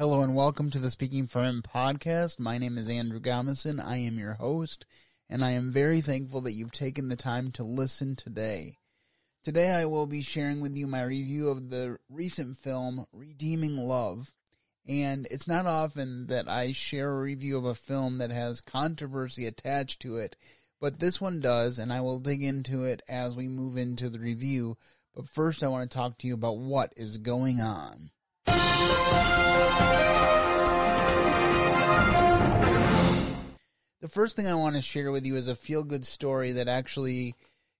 Hello and welcome to the Speaking for Him podcast. My name is Andrew Gomison. I am your host, and I am very thankful that you've taken the time to listen today. Today I will be sharing with you my review of the recent film Redeeming Love. And it's not often that I share a review of a film that has controversy attached to it, but this one does, and I will dig into it as we move into the review. But first, I want to talk to you about what is going on. The first thing I want to share with you is a feel good story that actually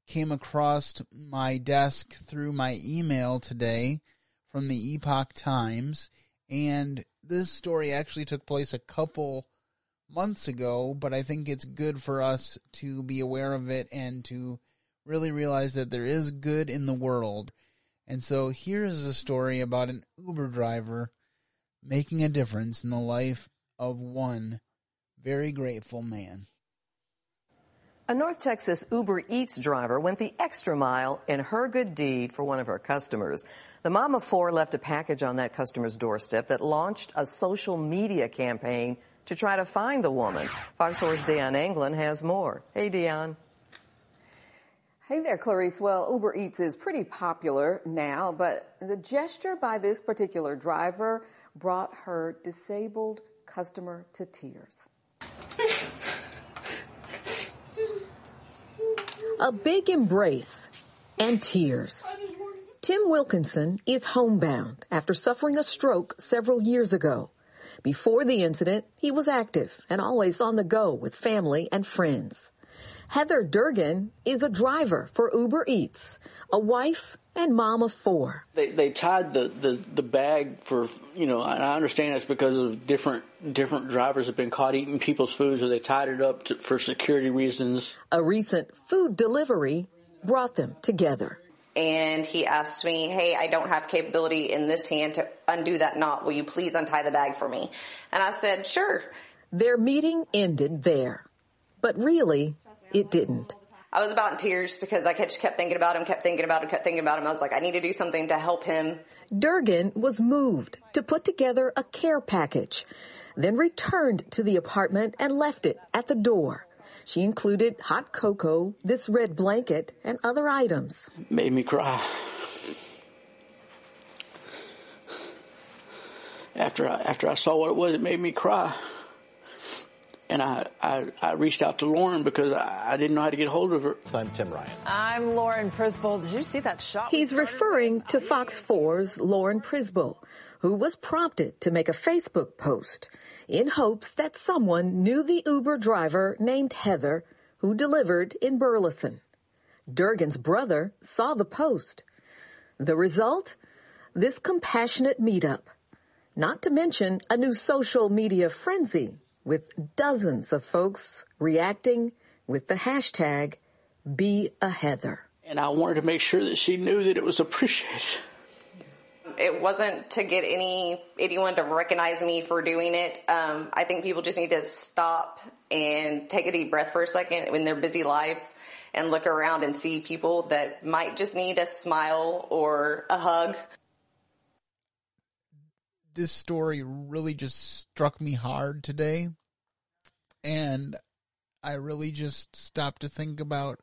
came across my desk through my email today from the Epoch Times. And this story actually took place a couple months ago, but I think it's good for us to be aware of it and to really realize that there is good in the world. And so here is a story about an Uber driver making a difference in the life of one very grateful man. A North Texas Uber Eats driver went the extra mile in her good deed for one of her customers. The mom of four left a package on that customer's doorstep that launched a social media campaign to try to find the woman. Fox 4's Dion Anglin has more. Hey, Dion. Hey there, Clarice. Well, Uber Eats is pretty popular now, but the gesture by this particular driver brought her disabled customer to tears. A big embrace and tears. Tim Wilkinson is homebound after suffering a stroke several years ago. Before the incident, he was active and always on the go with family and friends. Heather Durgan is a driver for Uber Eats, a wife and mom of four. They they tied the, the, the bag for you know, and I understand it's because of different different drivers have been caught eating people's food, so they tied it up to, for security reasons. A recent food delivery brought them together. And he asked me, "Hey, I don't have capability in this hand to undo that knot. Will you please untie the bag for me?" And I said, "Sure." Their meeting ended there, but really, it didn't. I was about in tears because I just kept thinking about him, kept thinking about him, kept thinking about him. I was like, I need to do something to help him. Durgan was moved to put together a care package, then returned to the apartment and left it at the door. She included hot cocoa, this red blanket, and other items. Made me cry. After I, after I saw what it was, it made me cry and I, I, I, reached out to Lauren because I, I, didn't know how to get hold of her. I'm Tim Ryan. I'm Lauren Przybyl. Did you see that shot? He's referring to Fox 4's Lauren Przybyl, who was prompted to make a Facebook post in hopes that someone knew the Uber driver named Heather who delivered in Burleson. Durgan's brother saw the post. The result? This compassionate meetup. Not to mention a new social media frenzy with dozens of folks reacting with the hashtag Be a Heather. And I wanted to make sure that she knew that it was appreciated. It wasn't to get any anyone to recognize me for doing it. Um, I think people just need to stop and take a deep breath for a second in their busy lives and look around and see people that might just need a smile or a hug this story really just struck me hard today. And I really just stopped to think about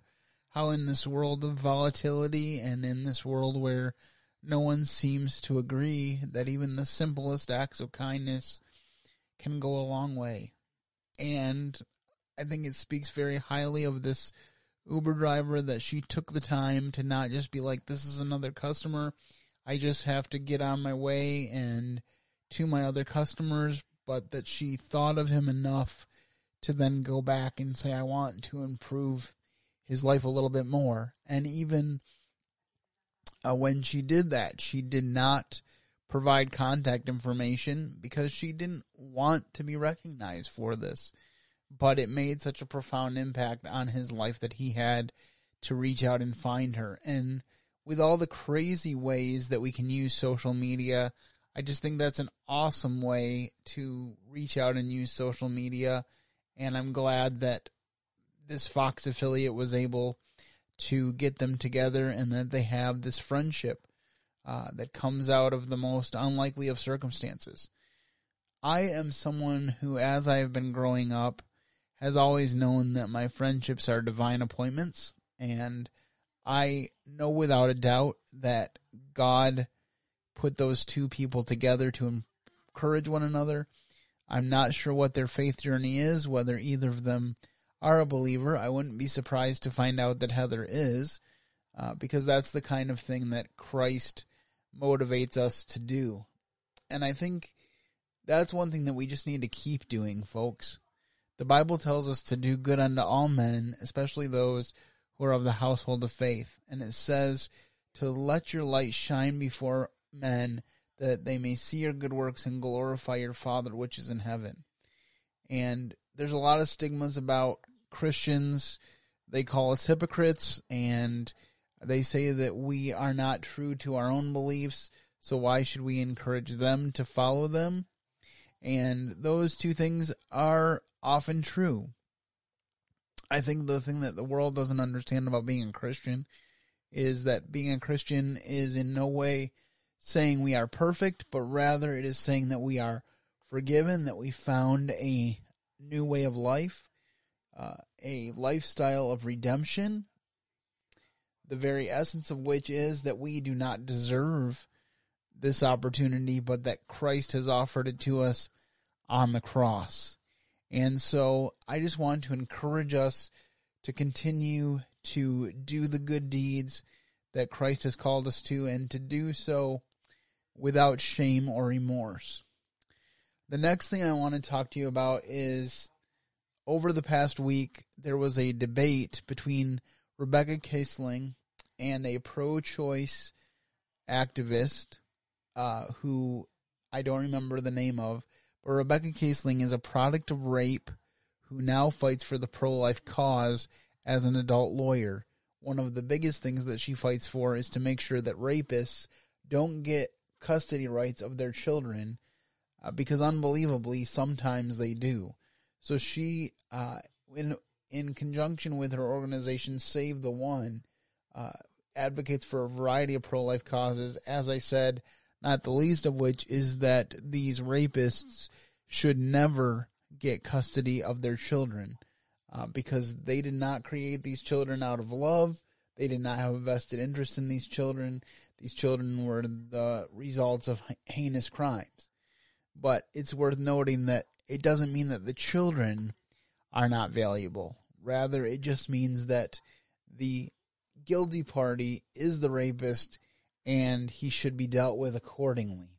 how in this world of volatility and in this world where no one seems to agree that even the simplest acts of kindness can go a long way. And I think it speaks very highly of this Uber driver that she took the time to not just be like, this is another customer. I just have to get on my way and to my other customers, but that she thought of him enough to then go back and say, I want to improve his life a little bit more. And even uh, when she did that, she did not provide contact information because she didn't want to be recognized for this. But it made such a profound impact on his life that he had to reach out and find her. And with all the crazy ways that we can use social media, I just think that's an awesome way to reach out and use social media. And I'm glad that this Fox affiliate was able to get them together and that they have this friendship uh, that comes out of the most unlikely of circumstances. I am someone who, as I have been growing up, has always known that my friendships are divine appointments. And I know without a doubt that God put those two people together to encourage one another. I'm not sure what their faith journey is, whether either of them are a believer. I wouldn't be surprised to find out that Heather is, uh, because that's the kind of thing that Christ motivates us to do. And I think that's one thing that we just need to keep doing, folks. The Bible tells us to do good unto all men, especially those who are of the household of faith. And it says to let your light shine before men that they may see your good works and glorify your Father which is in heaven. And there's a lot of stigmas about Christians. They call us hypocrites and they say that we are not true to our own beliefs. So why should we encourage them to follow them? And those two things are often true. I think the thing that the world doesn't understand about being a Christian is that being a Christian is in no way saying we are perfect, but rather it is saying that we are forgiven, that we found a new way of life, uh, a lifestyle of redemption, the very essence of which is that we do not deserve this opportunity, but that Christ has offered it to us on the cross. And so I just want to encourage us to continue to do the good deeds that Christ has called us to and to do so without shame or remorse. The next thing I want to talk to you about is over the past week, there was a debate between Rebecca Kiesling and a pro choice activist uh, who I don't remember the name of, but Rebecca Kiesling is a product of rape who now fights for the pro life cause as an adult lawyer. One of the biggest things that she fights for is to make sure that rapists don't get custody rights of their children uh, because unbelievably sometimes they do. So she, uh, in in conjunction with her organization Save the One, uh, advocates for a variety of pro life causes. As I said, not the least of which is that these rapists should never get custody of their children uh, because they did not create these children out of love. They did not have a vested interest in these children. These children were the results of heinous crimes. But it's worth noting that it doesn't mean that the children are not valuable. Rather, it just means that the guilty party is the rapist and he should be dealt with accordingly.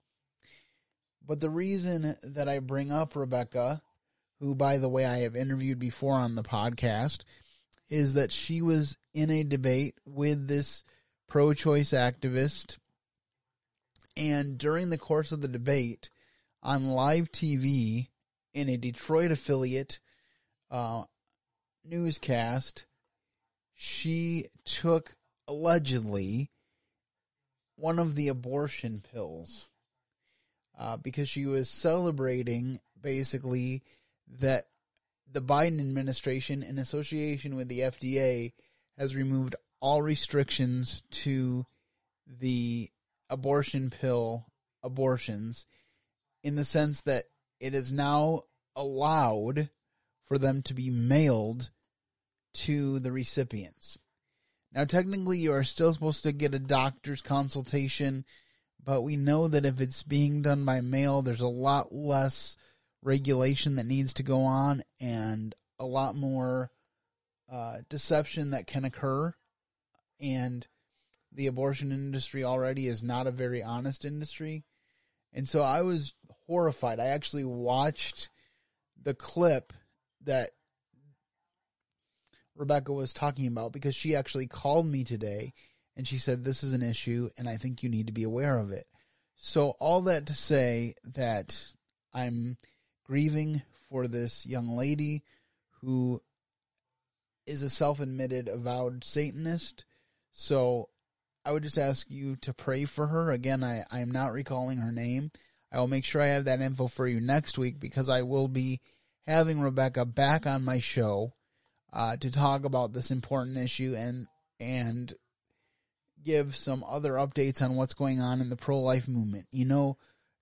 But the reason that I bring up Rebecca, who, by the way, I have interviewed before on the podcast, is that she was in a debate with this pro choice activist. And during the course of the debate on live TV in a Detroit affiliate uh, newscast, she took allegedly one of the abortion pills uh, because she was celebrating basically that the Biden administration, in association with the FDA, has removed all restrictions to the abortion pill abortions in the sense that it is now allowed for them to be mailed to the recipients. Now, technically, you are still supposed to get a doctor's consultation, but we know that if it's being done by mail, there's a lot less regulation that needs to go on and a lot more uh, deception that can occur. And the abortion industry already is not a very honest industry. And so I was horrified. I actually watched the clip that Rebecca was talking about because she actually called me today and she said, This is an issue and I think you need to be aware of it. So, all that to say that I'm grieving for this young lady who is a self admitted avowed Satanist. So, I would just ask you to pray for her. Again, I, I am not recalling her name. I will make sure I have that info for you next week because I will be having Rebecca back on my show uh, to talk about this important issue and and give some other updates on what's going on in the pro life movement. You know,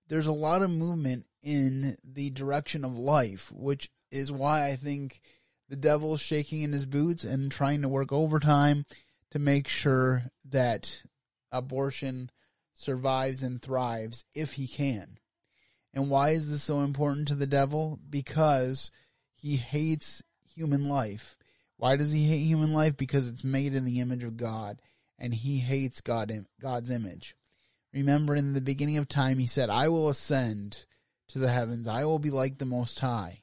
there's a lot of movement in the direction of life, which is why I think the devil's shaking in his boots and trying to work overtime to make sure that abortion survives and thrives if he can. And why is this so important to the devil? Because he hates human life. Why does he hate human life? Because it's made in the image of God, and he hates God God's image. Remember in the beginning of time he said, "I will ascend to the heavens. I will be like the most high."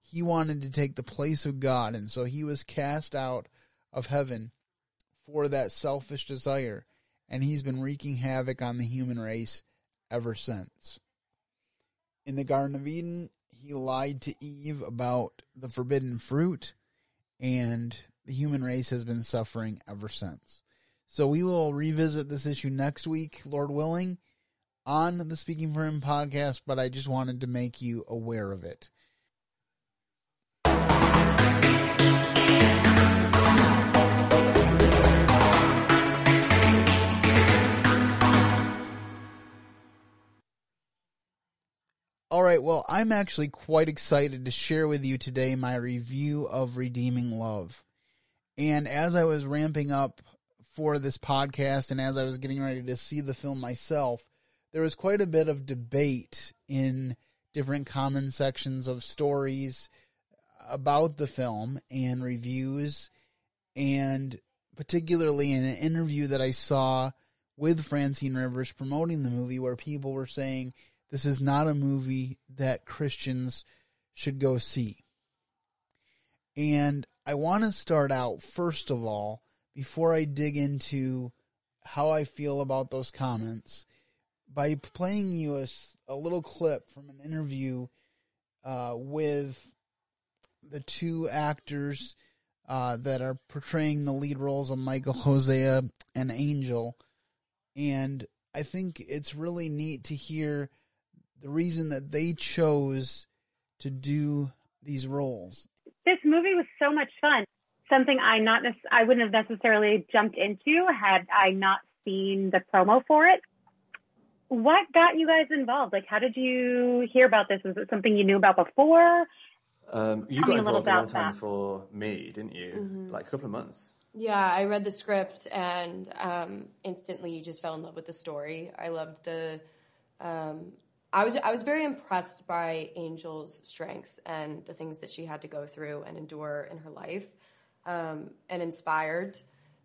He wanted to take the place of God, and so he was cast out of heaven for that selfish desire, and he's been wreaking havoc on the human race ever since. In the Garden of Eden, he lied to Eve about the forbidden fruit, and the human race has been suffering ever since. So we will revisit this issue next week, Lord willing, on the Speaking for Him podcast, but I just wanted to make you aware of it. All right, well, I'm actually quite excited to share with you today my review of Redeeming Love. And as I was ramping up for this podcast and as I was getting ready to see the film myself, there was quite a bit of debate in different comment sections of stories about the film and reviews, and particularly in an interview that I saw with Francine Rivers promoting the movie, where people were saying this is not a movie that Christians should go see. And I want to start out, first of all, before I dig into how I feel about those comments, by playing you a, a little clip from an interview uh, with the two actors uh, that are portraying the lead roles of Michael Hosea and Angel. And I think it's really neat to hear the reason that they chose to do these roles. This movie was so much fun. Something I not nec- I wouldn't have necessarily jumped into had I not seen the promo for it. What got you guys involved? Like, how did you hear about this? Was it something you knew about before? Um, you Tell got involved a, a long time that. before me, didn't you? Mm-hmm. Like a couple of months. Yeah, I read the script and um, instantly you just fell in love with the story. I loved the um, I was I was very impressed by Angel's strength and the things that she had to go through and endure in her life, um, and inspired.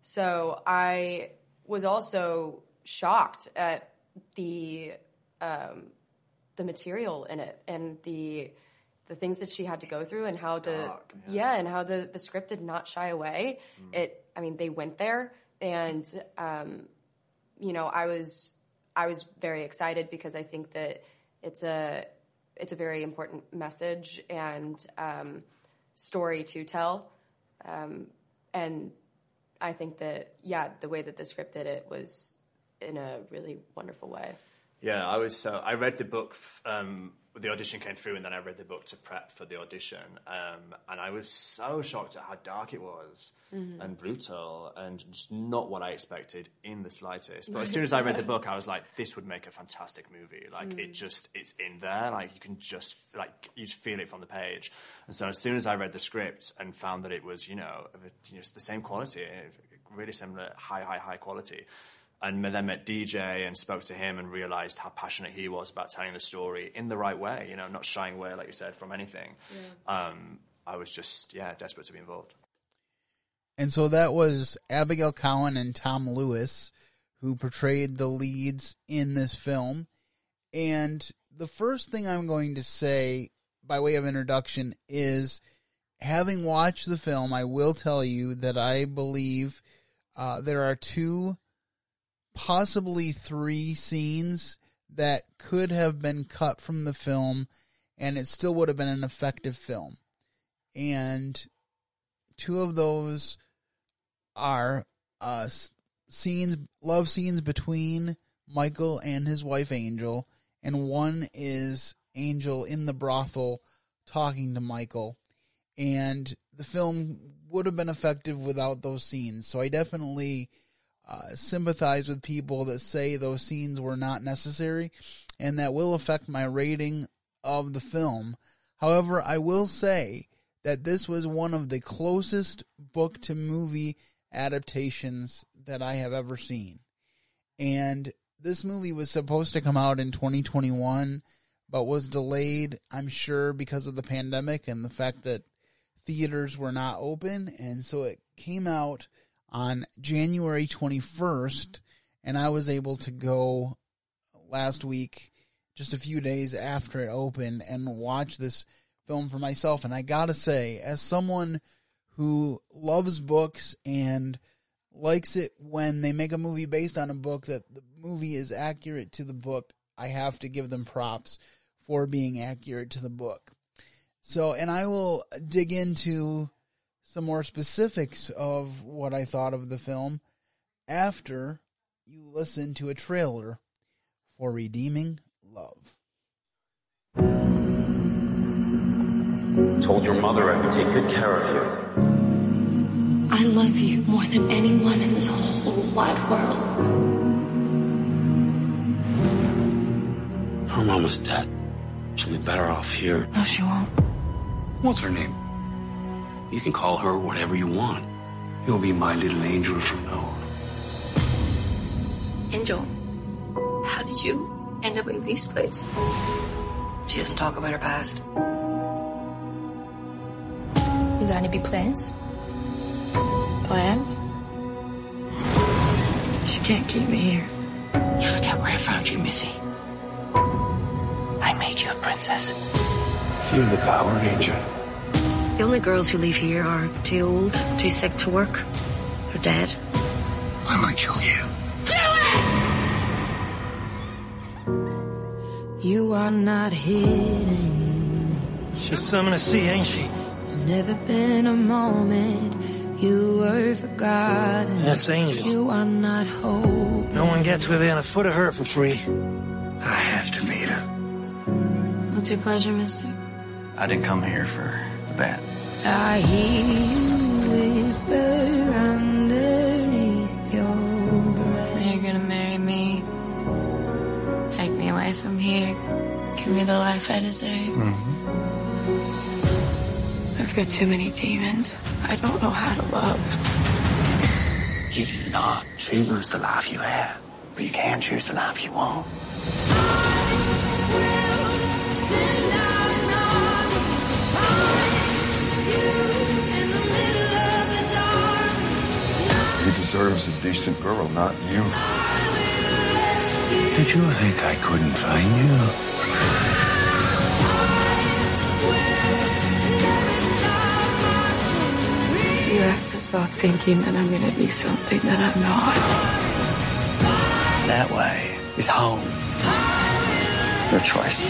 So I was also shocked at the um, the material in it and the the things that she had to go through and how the Dark, yeah. yeah. and how the the script did not shy away. Mm. It I mean they went there and um, you know I was I was very excited because I think that it's a it's a very important message and um, story to tell. Um, and I think that yeah, the way that the script did it was in a really wonderful way. Yeah, I was. Uh, I read the book. Um, the audition came through, and then I read the book to prep for the audition. Um, and I was so shocked at how dark it was mm-hmm. and brutal, and just not what I expected in the slightest. But as soon as I read the book, I was like, "This would make a fantastic movie." Like mm-hmm. it mm. just, it's in there. Like you can just like you feel it from the page. And so as soon as I read the script and found that it was, you know, you know the same quality, really similar, high, high, high quality and then met DJ and spoke to him and realized how passionate he was about telling the story in the right way, you know, not shying away, like you said, from anything. Yeah. Um, I was just, yeah, desperate to be involved. And so that was Abigail Cowen and Tom Lewis who portrayed the leads in this film. And the first thing I'm going to say by way of introduction is having watched the film, I will tell you that I believe uh, there are two possibly three scenes that could have been cut from the film and it still would have been an effective film. And two of those are uh, scenes, love scenes between Michael and his wife Angel, and one is Angel in the brothel talking to Michael. And the film would have been effective without those scenes. So I definitely uh, sympathize with people that say those scenes were not necessary, and that will affect my rating of the film. However, I will say that this was one of the closest book to movie adaptations that I have ever seen. And this movie was supposed to come out in 2021, but was delayed, I'm sure, because of the pandemic and the fact that theaters were not open. And so it came out on January 21st, and I was able to go last week, just a few days after it opened, and watch this film for myself. And I gotta say, as someone who loves books and likes it when they make a movie based on a book that the movie is accurate to the book, I have to give them props for being accurate to the book. So, and I will dig into some more specifics of what I thought of the film after you listen to a trailer for Redeeming Love. Told your mother I would take good care of you. I love you more than anyone in this whole wide world. Her mama's dead. She'll be better off here. No, she won't. What's her name? You can call her whatever you want. You'll be my little angel from now on. Angel, how did you end up in this place? She doesn't talk about her past. You got any big plans? Plans? She can't keep me here. You forget where I found you, Missy. I made you a princess. Feel the power, Angel. The only girls who leave here are too old, too sick to work. They're dead. I'm gonna kill you. Do it! You are not hidden. She's something to see, ain't she? There's never been a moment you were forgotten. Yes, Angel. You are not hope. No one gets within a foot of her for free. I have to meet her. What's your pleasure, mister? I didn't come here for the bat. I hear you whisper underneath your breath. You're gonna marry me. Take me away from here. Give me the life I deserve. Mm-hmm. I've got too many demons. I don't know how to love. You do not choose the life you have, but you can choose the life you want. Deserves a decent girl, not you. Did you think I couldn't find you? You have to stop thinking that I'm gonna be something that I'm not. That way is home. Your choice.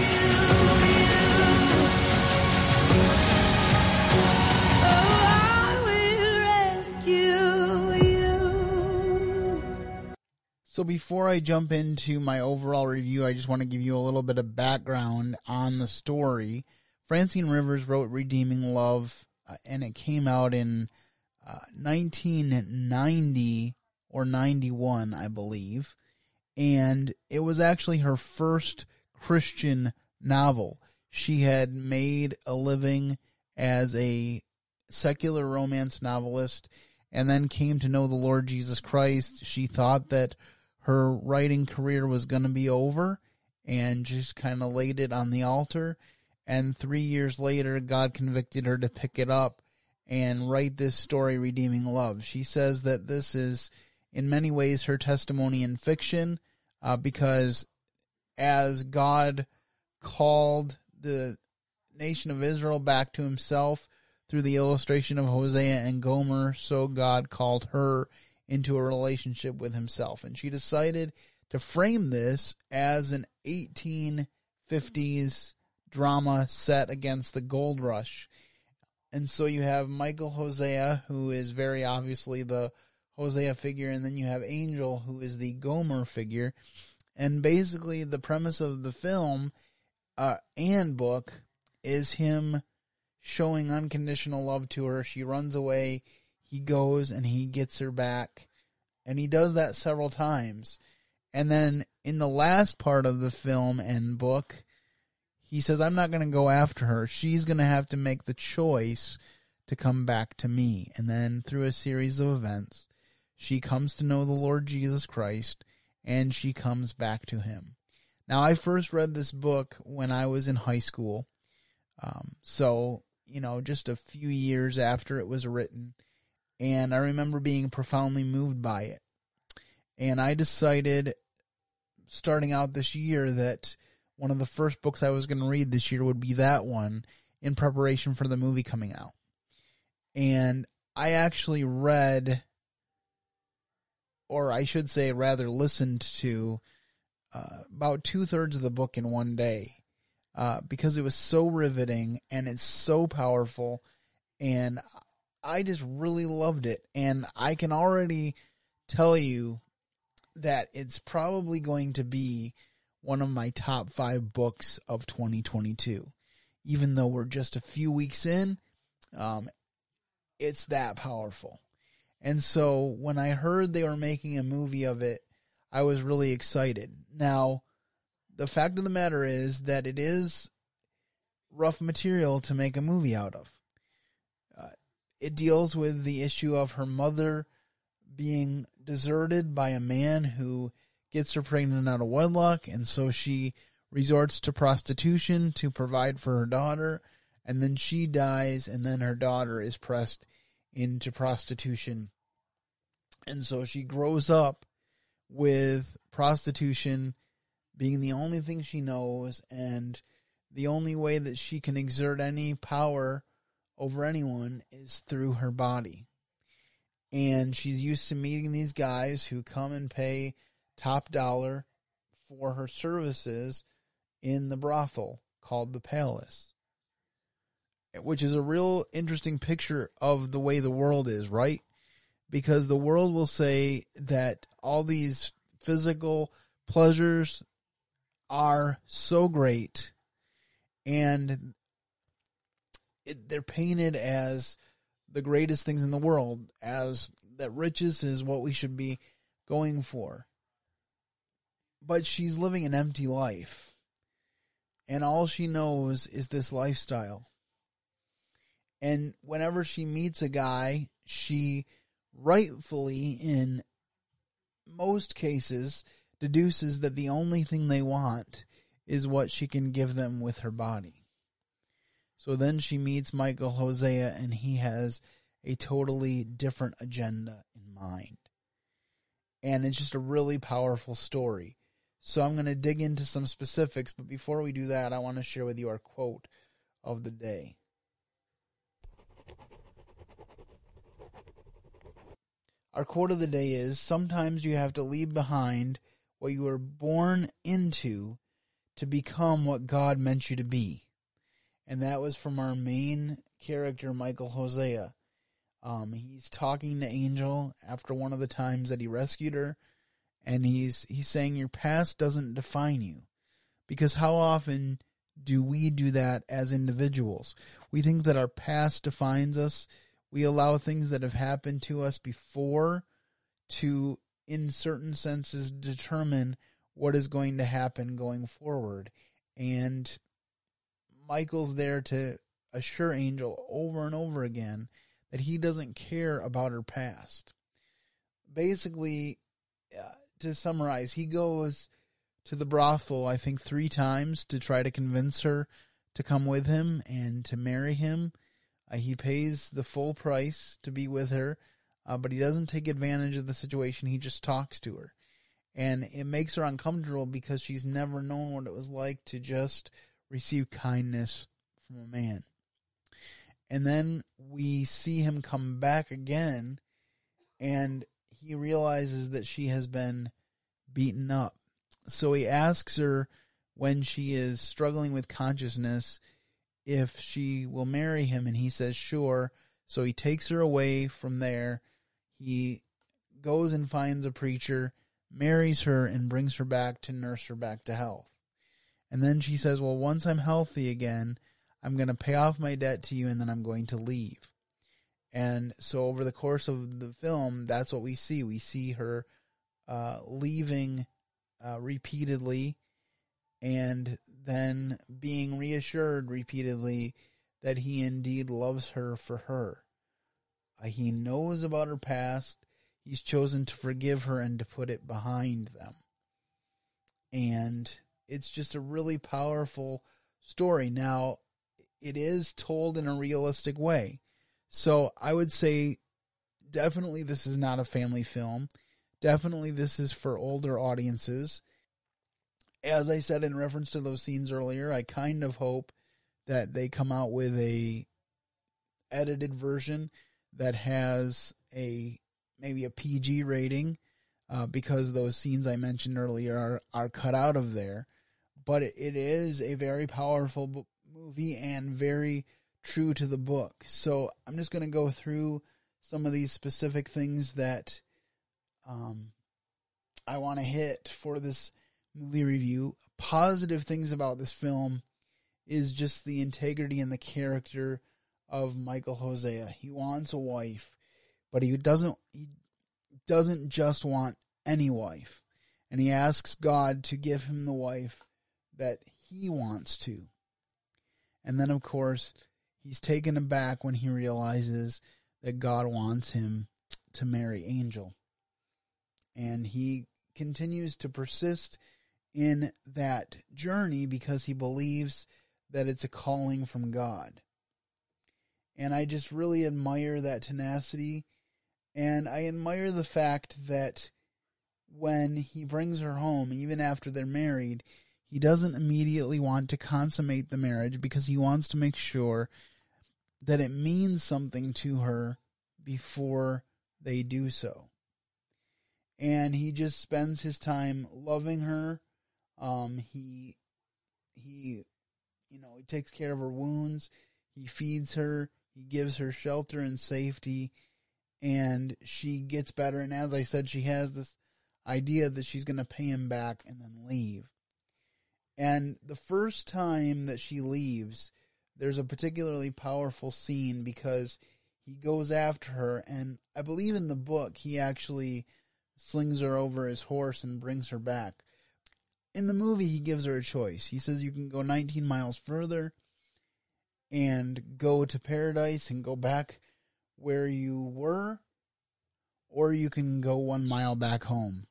So before I jump into my overall review, I just want to give you a little bit of background on the story. Francine Rivers wrote Redeeming Love, uh, and it came out in uh, 1990 or 91, I believe. And it was actually her first Christian novel. She had made a living as a secular romance novelist and then came to know the Lord Jesus Christ. She thought that her writing career was going to be over and just kind of laid it on the altar. And three years later, God convicted her to pick it up and write this story, Redeeming Love. She says that this is, in many ways, her testimony in fiction uh, because as God called the nation of Israel back to himself through the illustration of Hosea and Gomer, so God called her into a relationship with himself. And she decided to frame this as an 1850s drama set against the gold rush. And so you have Michael Hosea, who is very obviously the Hosea figure, and then you have Angel, who is the Gomer figure. And basically, the premise of the film uh, and book is him showing unconditional love to her. She runs away. He goes and he gets her back. And he does that several times. And then in the last part of the film and book, he says, I'm not going to go after her. She's going to have to make the choice to come back to me. And then through a series of events, she comes to know the Lord Jesus Christ and she comes back to him. Now, I first read this book when I was in high school. Um, so, you know, just a few years after it was written. And I remember being profoundly moved by it. And I decided starting out this year that one of the first books I was going to read this year would be that one in preparation for the movie coming out. And I actually read, or I should say, rather listened to uh, about two thirds of the book in one day uh, because it was so riveting and it's so powerful. And I just really loved it. And I can already tell you that it's probably going to be one of my top five books of 2022. Even though we're just a few weeks in, um, it's that powerful. And so when I heard they were making a movie of it, I was really excited. Now, the fact of the matter is that it is rough material to make a movie out of. It deals with the issue of her mother being deserted by a man who gets her pregnant out of wedlock, and so she resorts to prostitution to provide for her daughter, and then she dies, and then her daughter is pressed into prostitution. And so she grows up with prostitution being the only thing she knows, and the only way that she can exert any power over anyone is through her body. And she's used to meeting these guys who come and pay top dollar for her services in the brothel called the Palace. Which is a real interesting picture of the way the world is, right? Because the world will say that all these physical pleasures are so great and it, they're painted as the greatest things in the world as that riches is what we should be going for but she's living an empty life. And all she knows is this lifestyle. And whenever she meets a guy, she rightfully, in most cases, deduces that the only thing they want is what she can give them with her body. So then she meets Michael Hosea, and he has a totally different agenda in mind. And it's just a really powerful story. So I'm going to dig into some specifics, but before we do that, I want to share with you our quote of the day. Our quote of the day is Sometimes you have to leave behind what you were born into to become what God meant you to be. And that was from our main character, Michael Hosea. Um, he's talking to Angel after one of the times that he rescued her and he's he's saying your past doesn't define you. Because how often do we do that as individuals? We think that our past defines us. We allow things that have happened to us before to in certain senses determine what is going to happen going forward. And michael's there to assure angel over and over again that he doesn't care about her past basically uh, to summarize, he goes to the brothel, I think, three times to try to convince her to come with him and to marry him. Uh, he pays the full price to be with her, uh, but he doesn't take advantage of the situation. He just talks to her. And it makes her uncomfortable because she's never known what it was like to just receive kindness from a man. And then we see him come back again, and he realizes that she has been beaten up. So he asks her when she is struggling with consciousness if she will marry him, and he says, sure. So he takes her away from there. He goes and finds a preacher, marries her, and brings her back to nurse her back to health. And then she says, Well, once I'm healthy again, I'm going to pay off my debt to you, and then I'm going to leave. And so over the course of the film, that's what we see. We see her uh, leaving uh, repeatedly, and then being reassured repeatedly that he indeed loves her for her. Uh, he knows about her past. He's chosen to forgive her and to put it behind them. And it's just a really powerful story. Now, it is told in a realistic way. So I would say definitely this is not a family film. Definitely this is for older audiences. As I said in reference to those scenes earlier, I kind of hope that they come out with a edited version that has a maybe a PG rating uh, because those scenes I mentioned earlier are, are cut out of there. But it, is a very powerful movie and very true to the book. So I'm just going to go through some of these specific things that um, I want to hit for this movie review. Positive things about this film is just the integrity and the character of Michael Hosea. He wants a wife, but he doesn't he doesn't just want any wife. And he asks God to give him the wife that he wants to. And then of course, he's taken aback when he realizes that God wants him to marry Angel. And he continues to persist in that journey because he believes that it's a calling from God. And I just really admire that tenacity. And I admire the fact that when he brings her home, even after they're married, he doesn't immediately want to consummate the marriage because he wants to make sure that it means something to her before they do so. And he just spends his time loving her. Um, he, he, you know, he takes care of her wounds. He feeds her. He gives her shelter and safety. And she gets better. And as I said, she has this idea that she's going to pay him back and then leave. And the first time that she leaves, there's a particularly powerful scene because he goes after her, and I believe in the book he actually slings her over his horse and brings her back. In the movie, he gives her a choice. He says you can go 19 miles further and go to paradise and go back where you were, or you can go one mile back home.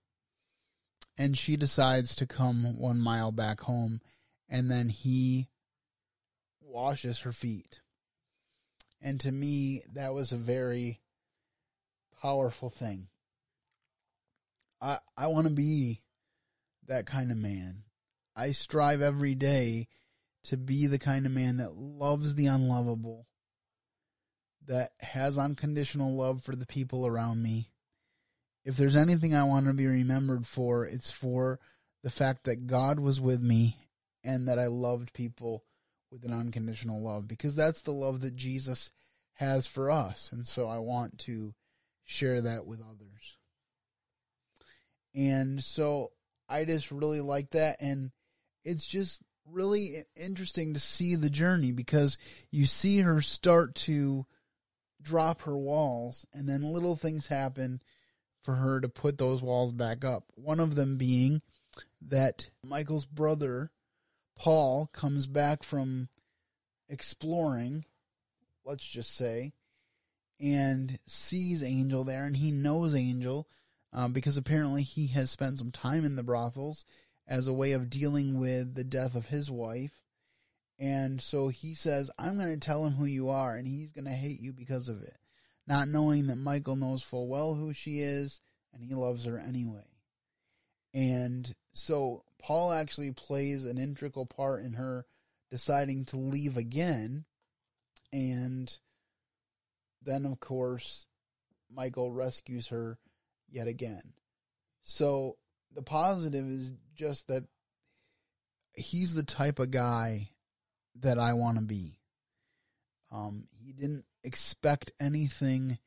And she decides to come one mile back home, and then he washes her feet. And to me, that was a very powerful thing. I I want to be that kind of man. I strive every day to be the kind of man that loves the unlovable, that has unconditional love for the people around me. If there's anything I want to be remembered for, it's for the fact that God was with me and that I loved people with an unconditional love because that's the love that Jesus has for us. And so I want to share that with others. And so I just really like that. And it's just really interesting to see the journey because you see her start to drop her walls and then little things happen for her to put those walls back up. One of them being that Michael's brother Paul comes back from exploring, let's just say, and sees Angel there, and he knows Angel um, because apparently he has spent some time in the brothels as a way of dealing with the death of his wife. And so he says, I'm going to tell him who you are, and he's going to hate you because of it. Not knowing that Michael knows full well who she is, and he loves her anyway. And so Paul actually plays an integral part in her deciding to leave again. And then, of course, Michael rescues her yet again. So the positive is just that he's the type of guy that I want to be. Um, he didn't expect anything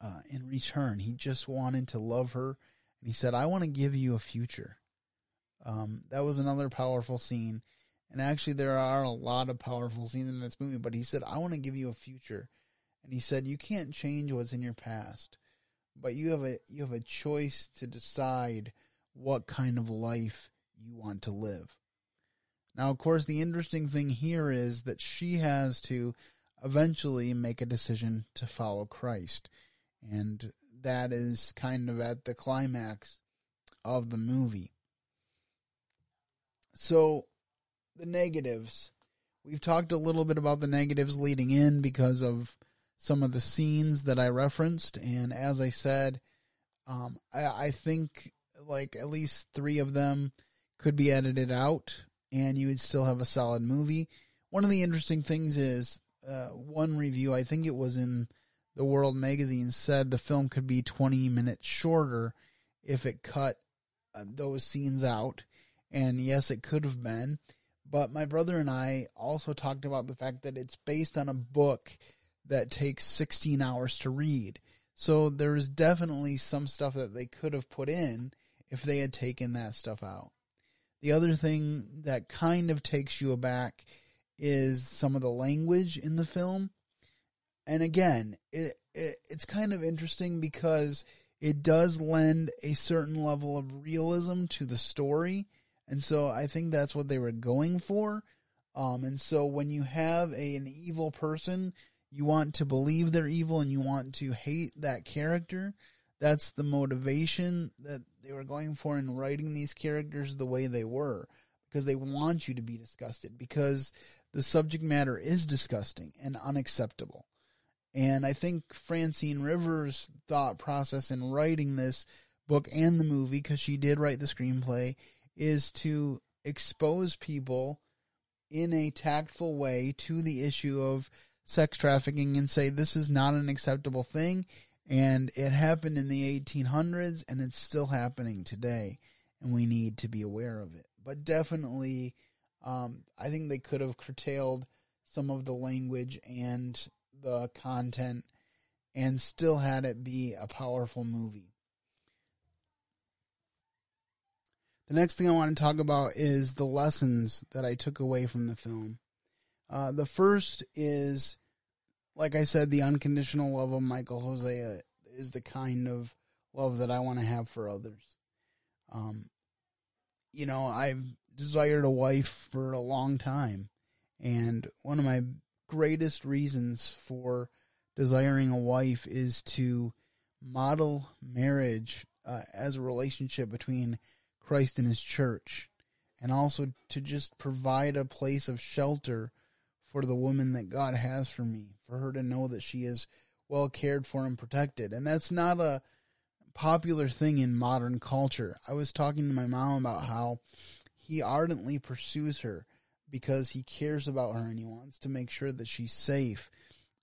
uh, in return. He just wanted to love her and he said, I want to give you a future. Um, that was another powerful scene. And actually, there are a lot of powerful scenes in this movie, but he said, I want to give you a future. And he said, You can't change what's in your past, but you have a, you have a choice to decide what kind of life you want to live. Now, of course, the interesting thing here is that she has to eventually make a decision to follow Christ. And that is kind of at the climax of the movie. So, the negatives. We've talked a little bit about the negatives leading in because of some of the scenes that I referenced. And as I said, um, I, I think like at least three of them could be edited out and you would still have a solid movie. One of the interesting things is uh, one review, I think it was in the World magazine, said the film could be 20 minutes shorter if it cut uh, those scenes out. And yes, it could have been. But my brother and I also talked about the fact that it's based on a book that takes 16 hours to read. So there's definitely some stuff that they could have put in if they had taken that stuff out. The other thing that kind of takes you aback is some of the language in the film. And again, it, it it's kind of interesting because it does lend a certain level of realism to the story. And so I think that's what they were going for. Um, and so when you have a, an evil person, you want to believe they're evil and you want to hate that character. That's the motivation that they were going for in writing these characters the way they were because they want you to be disgusted because the subject matter is disgusting and unacceptable. And I think Francine Rivers' thought process in writing this book and the movie, because she did write the screenplay, is to expose people in a tactful way to the issue of sex trafficking and say this is not an acceptable thing and it happened in the 1800s and it's still happening today and we need to be aware of it but definitely um, i think they could have curtailed some of the language and the content and still had it be a powerful movie the next thing i want to talk about is the lessons that i took away from the film uh, the first is like I said, the unconditional love of Michael Hosea is the kind of love that I want to have for others. Um, you know, I've desired a wife for a long time, and one of my greatest reasons for desiring a wife is to model marriage uh, as a relationship between Christ and His church, and also to just provide a place of shelter for the woman that God has for me, for her to know that she is well cared for and protected. And that's not a popular thing in modern culture. I was talking to my mom about how he ardently pursues her because he cares about her and he wants to make sure that she's safe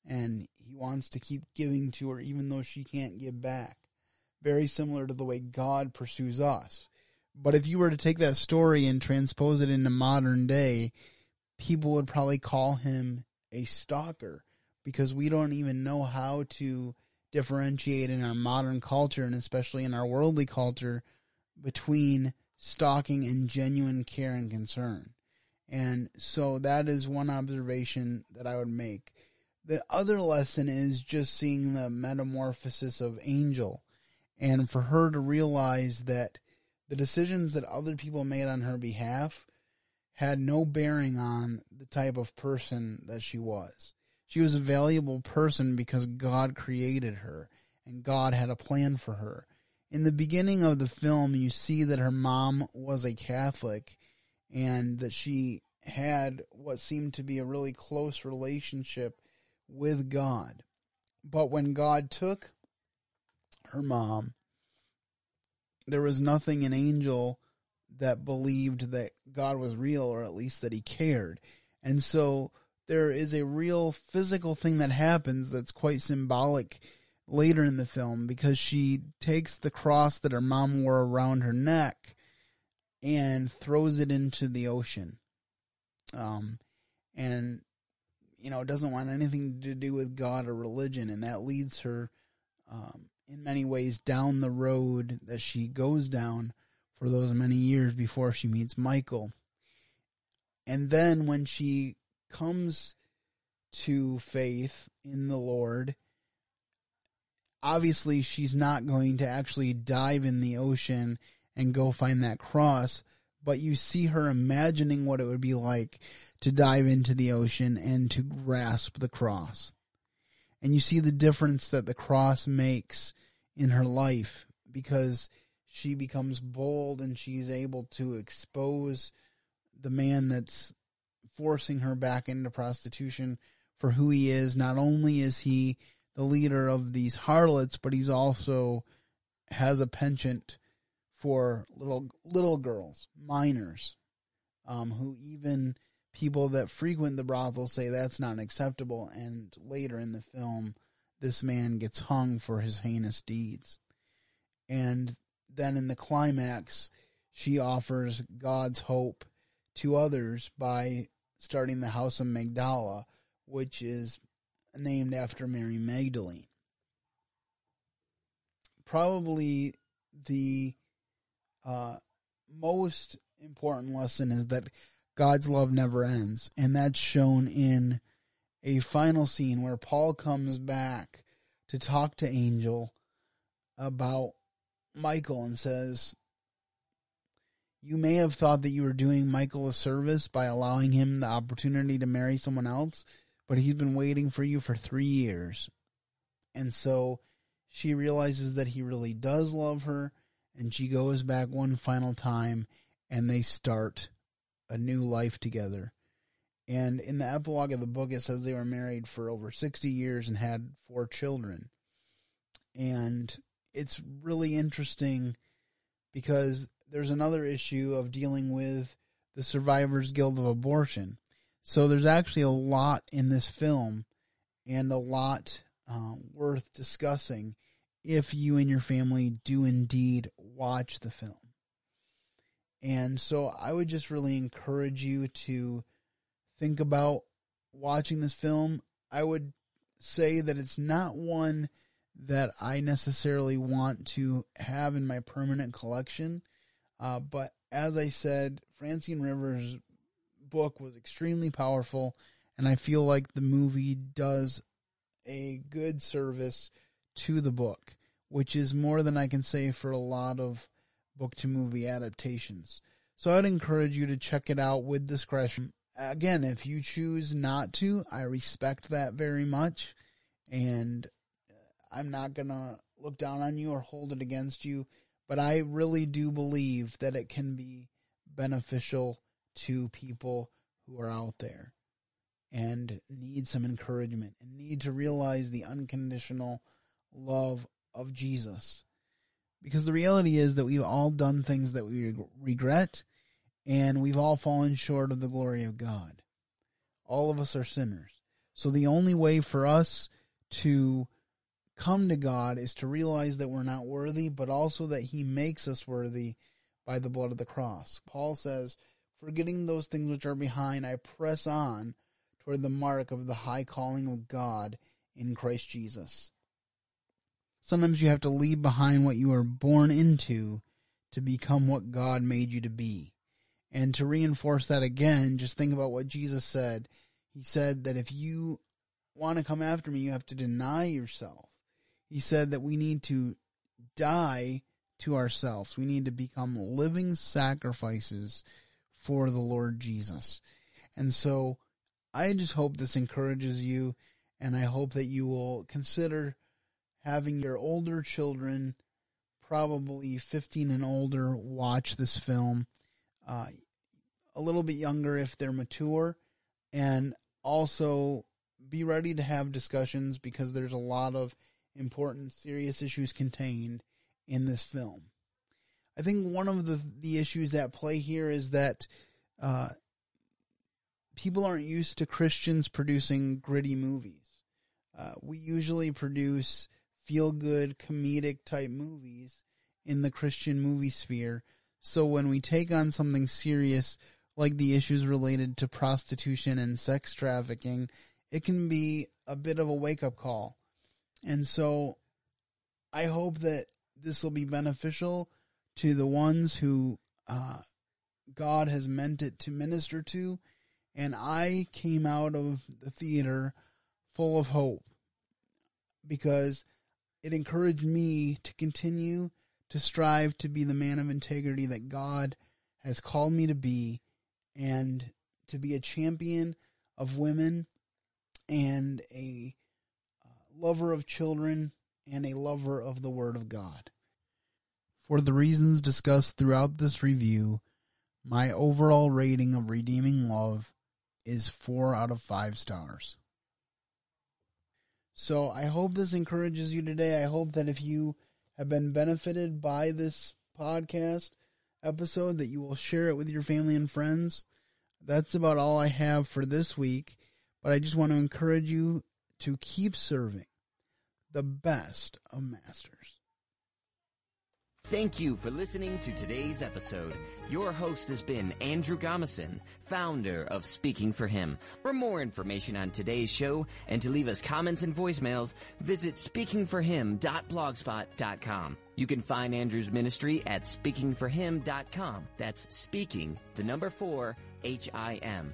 and he wants to keep giving to her even though she can't give back. Very similar to the way God pursues us. But if you were to take that story and transpose it into modern day, people would probably call him a stalker because we don't even know how to differentiate in our modern culture and especially in our worldly culture between stalking and genuine care and concern. And so that is one observation that I would make. The other lesson is just seeing the metamorphosis of Angel and for her to realize that the decisions that other people made on her behalf had no bearing on the type of person that she was. She was a valuable person because God created her and God had a plan for her. In the beginning of the film, you see that her mom was a Catholic and that she had what seemed to be a really close relationship with God. But when God took her mom, there was nothing in Angel that believed that God was real or at least that he cared. And so there is a real physical thing that happens that's quite symbolic later in the film because she takes the cross that her mom wore around her neck and throws it into the ocean. Um, and, you know, doesn't want anything to do with God or religion. And that leads her, um, in many ways down the road that she goes down for those many years before she meets Michael. And then when she comes to faith in the Lord, obviously she's not going to actually dive in the ocean and go find that cross, but you see her imagining what it would be like to dive into the ocean and to grasp the cross. And you see the difference that the cross makes in her life because she becomes bold and she's able to expose the man that's forcing her back into prostitution for who he is. Not only is he the leader of these harlots, but he's also has a penchant for little little girls, minors, um, who even people that frequent the brothel say that's not acceptable. And later in the film, this man gets hung for his heinous deeds. And then in the climax, she offers God's hope to others by starting the House of Magdala, which is named after Mary Magdalene. Probably the uh, most important lesson is that God's love never ends, and that's shown in a final scene where Paul comes back to talk to Angel about Michael and says, You may have thought that you were doing Michael a service by allowing him the opportunity to marry someone else, but he's been waiting for you for three years. And so she realizes that he really does love her, and she goes back one final time, and they start a new life together. And in the epilogue of the book, it says they were married for over 60 years and had four children. And it's really interesting because there's another issue of dealing with the Survivors Guild of Abortion. So there's actually a lot in this film and a lot uh, worth discussing if you and your family do indeed watch the film. And so I would just really encourage you to think about watching this film. I would say that it's not one that I necessarily want to have in my permanent collection. Uh, but as I said, Francine Rivers' book was extremely powerful, and I feel like the movie does a good service to the book, which is more than I can say for a lot of book to movie adaptations. So I'd encourage you to check it out with discretion. Again, if you choose not to, I respect that very much. And I'm not going to look down on you or hold it against you. But I really do believe that it can be beneficial to people who are out there and need some encouragement and need to realize the unconditional love of Jesus. Because the reality is that we've all done things that we regret and we've all fallen short of the glory of God. All of us are sinners. So the only way for us to come to God is to realize that we're not worthy, but also that He makes us worthy by the blood of the cross. Paul says, Forgetting those things which are behind, I press on toward the mark of the high calling of God in Christ Jesus. Sometimes you have to leave behind what you are born into to become what God made you to be. And to reinforce that again, just think about what Jesus said. He said that if you want to come after me, you have to deny yourself. He said that we need to die to ourselves. We need to become living sacrifices for the Lord Jesus. And so I just hope this encourages you, and I hope that you will consider having your older children, probably 15 and older, watch this film. Uh, a little bit younger if they're mature, and also be ready to have discussions because there's a lot of important, serious issues contained in this film. I think one of the the issues at play here is that uh, people aren't used to Christians producing gritty movies. Uh, we usually produce feel good, comedic type movies in the Christian movie sphere. So when we take on something serious like the issues related to prostitution and sex trafficking, it can be a bit of a wake up call. And so I hope that this will be beneficial to the ones who uh, God has meant it to minister to. And I came out of the theater full of hope because it encouraged me to continue to strive to be the man of integrity that God has called me to be and to be a champion of women and a lover of children and a lover of the Word of God. For the reasons discussed throughout this review, my overall rating of Redeeming Love is 4 out of 5 stars. So I hope this encourages you today. I hope that if you have been benefited by this podcast episode that you will share it with your family and friends. That's about all I have for this week, but I just want to encourage you to keep serving the best of masters. Thank you for listening to today's episode. Your host has been Andrew Gomison, founder of Speaking for Him. For more information on today's show and to leave us comments and voicemails, visit speakingforhim.blogspot.com. You can find Andrew's ministry at speaking4him.com. That's speaking, the number four, H-I-M.